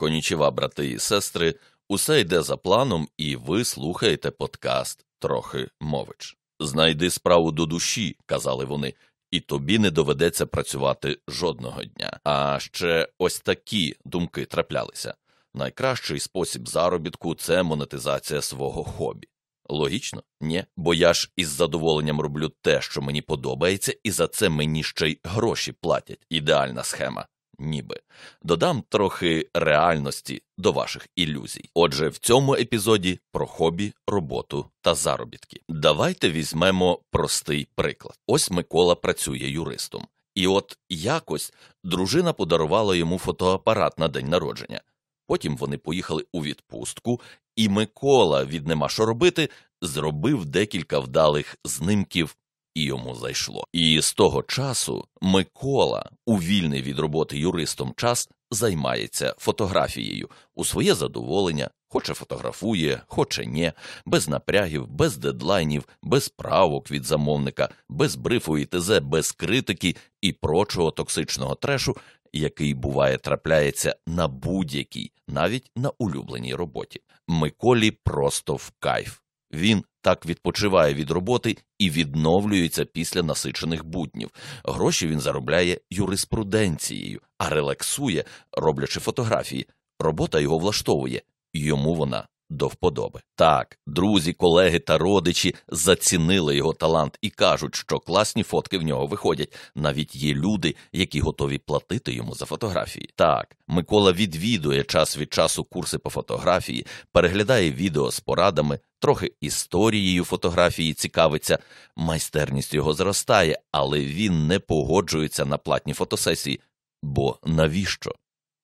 Конічева, брати і сестри, усе йде за планом, і ви слухаєте подкаст Трохи мович. Знайди справу до душі, казали вони, і тобі не доведеться працювати жодного дня. А ще ось такі думки траплялися. Найкращий спосіб заробітку це монетизація свого хобі. Логічно? Ні. Бо я ж із задоволенням роблю те, що мені подобається, і за це мені ще й гроші платять. Ідеальна схема. Ніби додам трохи реальності до ваших ілюзій. Отже, в цьому епізоді про хобі, роботу та заробітки. Давайте візьмемо простий приклад. Ось Микола працює юристом, і от якось дружина подарувала йому фотоапарат на день народження. Потім вони поїхали у відпустку, і Микола від нема що робити зробив декілька вдалих знимків, і йому зайшло. І з того часу Микола, у вільний від роботи юристом час, займається фотографією у своє задоволення, хоче фотографує, хоче ні, без напрягів, без дедлайнів, без правок від замовника, без брифу і ТЗ, без критики і прочого токсичного трешу, який буває трапляється на будь-якій, навіть на улюбленій роботі. Миколі просто в кайф. Він так відпочиває від роботи і відновлюється після насичених буднів. Гроші він заробляє юриспруденцією, а релаксує, роблячи фотографії. Робота його влаштовує, йому вона до вподоби. Так, друзі, колеги та родичі зацінили його талант і кажуть, що класні фотки в нього виходять. Навіть є люди, які готові платити йому за фотографії. Так, Микола відвідує час від часу курси по фотографії, переглядає відео з порадами, трохи історією фотографії цікавиться, майстерність його зростає, але він не погоджується на платні фотосесії. Бо навіщо?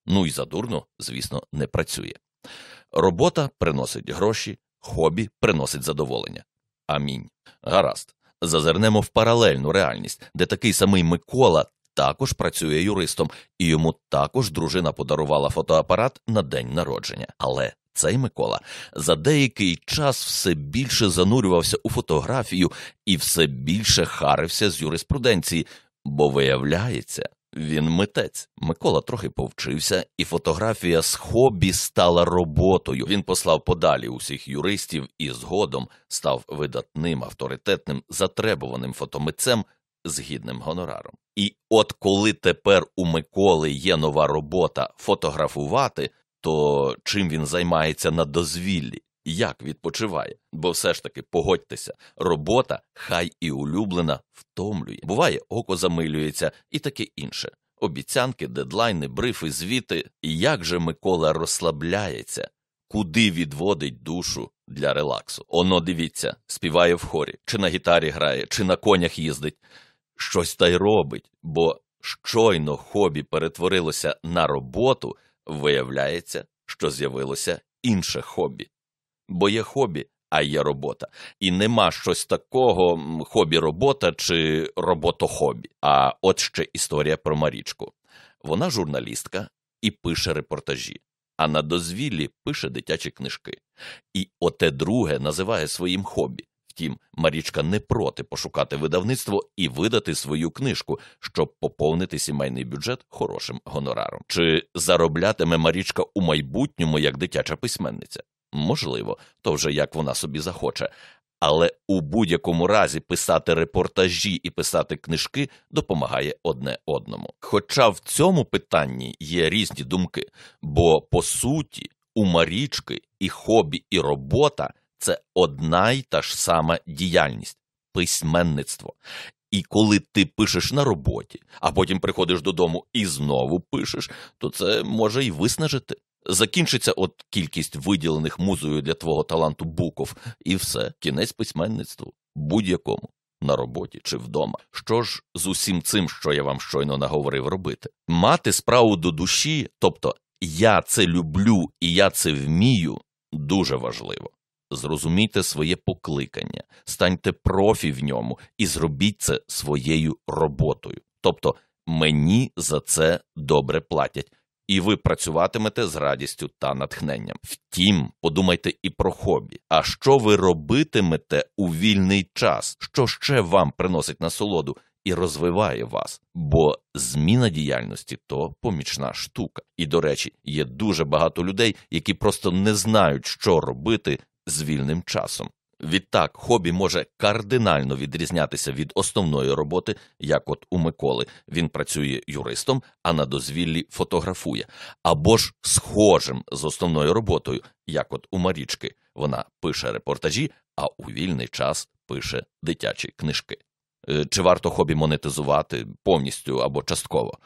Ну і задурно, звісно, не працює. Робота приносить гроші, хобі приносить задоволення. Амінь. Гаразд. Зазирнемо в паралельну реальність, де такий самий Микола також працює юристом, і йому також дружина подарувала фотоапарат на день народження. Але цей Микола за деякий час все більше занурювався у фотографію і все більше харився з юриспруденції, бо виявляється, він митець. Микола трохи повчився, і фотографія з хобі стала роботою. Він послав подалі усіх юристів і згодом став видатним, авторитетним, затребуваним фотомитцем з гідним гонораром. І от коли тепер у Миколи є нова робота фотографувати, то чим він займається на дозвіллі? Як відпочиває, бо все ж таки погодьтеся, робота, хай і улюблена, втомлює. Буває, око замилюється і таке інше. Обіцянки, дедлайни, брифи, звіти. І як же Микола розслабляється, куди відводить душу для релаксу? Оно дивіться, співає в хорі, чи на гітарі грає, чи на конях їздить. Щось та й робить, бо щойно хобі перетворилося на роботу, виявляється, що з'явилося інше хобі бо є хобі, а є робота. І нема щось такого хобі-робота чи роботохобі. А от ще історія про Марічку. Вона журналістка і пише репортажі, а на дозвіллі пише дитячі книжки. І оте друге називає своїм хобі. Втім, Марічка не проти пошукати видавництво і видати свою книжку, щоб поповнити сімейний бюджет хорошим гонораром. Чи зароблятиме Марічка у майбутньому як дитяча письменниця? Можливо, то вже як вона собі захоче. Але у будь-якому разі писати репортажі і писати книжки допомагає одне одному. Хоча в цьому питанні є різні думки, бо по суті у Марічки і хобі, і робота це одна й та ж сама діяльність письменництво. І коли ти пишеш на роботі, а потім приходиш додому і знову пишеш, то це може й виснажити. Закінчиться от кількість виділених музою для твого таланту букв, і все, кінець письменництву, будь-якому, на роботі чи вдома. Що ж з усім цим, що я вам щойно наговорив робити? Мати справу до душі, тобто я це люблю і я це вмію, дуже важливо. Зрозумійте своє покликання, станьте профі в ньому і зробіть це своєю роботою. Тобто мені за це добре платять і ви працюватимете з радістю та натхненням. Втім, подумайте і про хобі. А що ви робитимете у вільний час? Що ще вам приносить насолоду і розвиває вас, бо зміна діяльності то помічна штука. І, до речі, є дуже багато людей, які просто не знають, що робити з вільним часом. Відтак, хобі може кардинально відрізнятися від основної роботи, як от у Миколи. Він працює юристом, а на дозвіллі фотографує, або ж схожим з основною роботою, як от у Марічки. Вона пише репортажі, а у вільний час пише дитячі книжки. Е, Чи варто хобі монетизувати повністю або частково?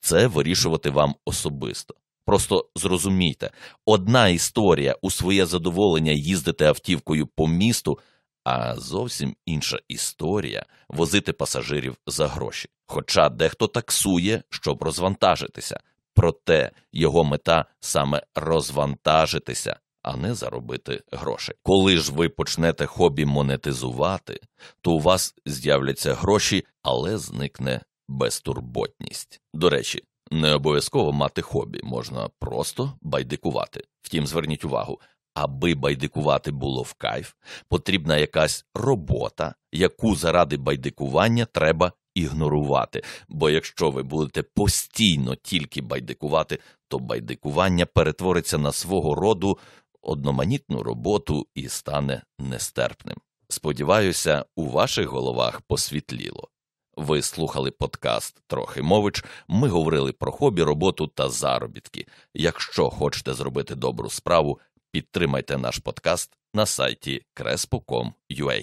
Це вирішувати вам особисто. Просто зрозумійте, одна історія у своє задоволення їздити автівкою по місту, а зовсім інша історія возити пасажирів за гроші. Хоча дехто таксує, щоб розвантажитися. Проте його мета саме розвантажитися, а не заробити грошей. Коли ж ви почнете хобі монетизувати, то у вас з'являться гроші, але зникне безтурботність. До речі, не обов'язково мати хобі, можна просто байдикувати. Втім, зверніть увагу, аби байдикувати було в кайф, потрібна якась робота, яку заради байдикування треба ігнорувати. Бо якщо ви будете постійно тільки байдикувати, то байдикування перетвориться на свого роду одноманітну роботу і стане нестерпним. Сподіваюся, у ваших головах посвітліло. Ви слухали подкаст Трохи мович. Ми говорили про хобі, роботу та заробітки. Якщо хочете зробити добру справу, підтримайте наш подкаст на сайті crespo.com.ua.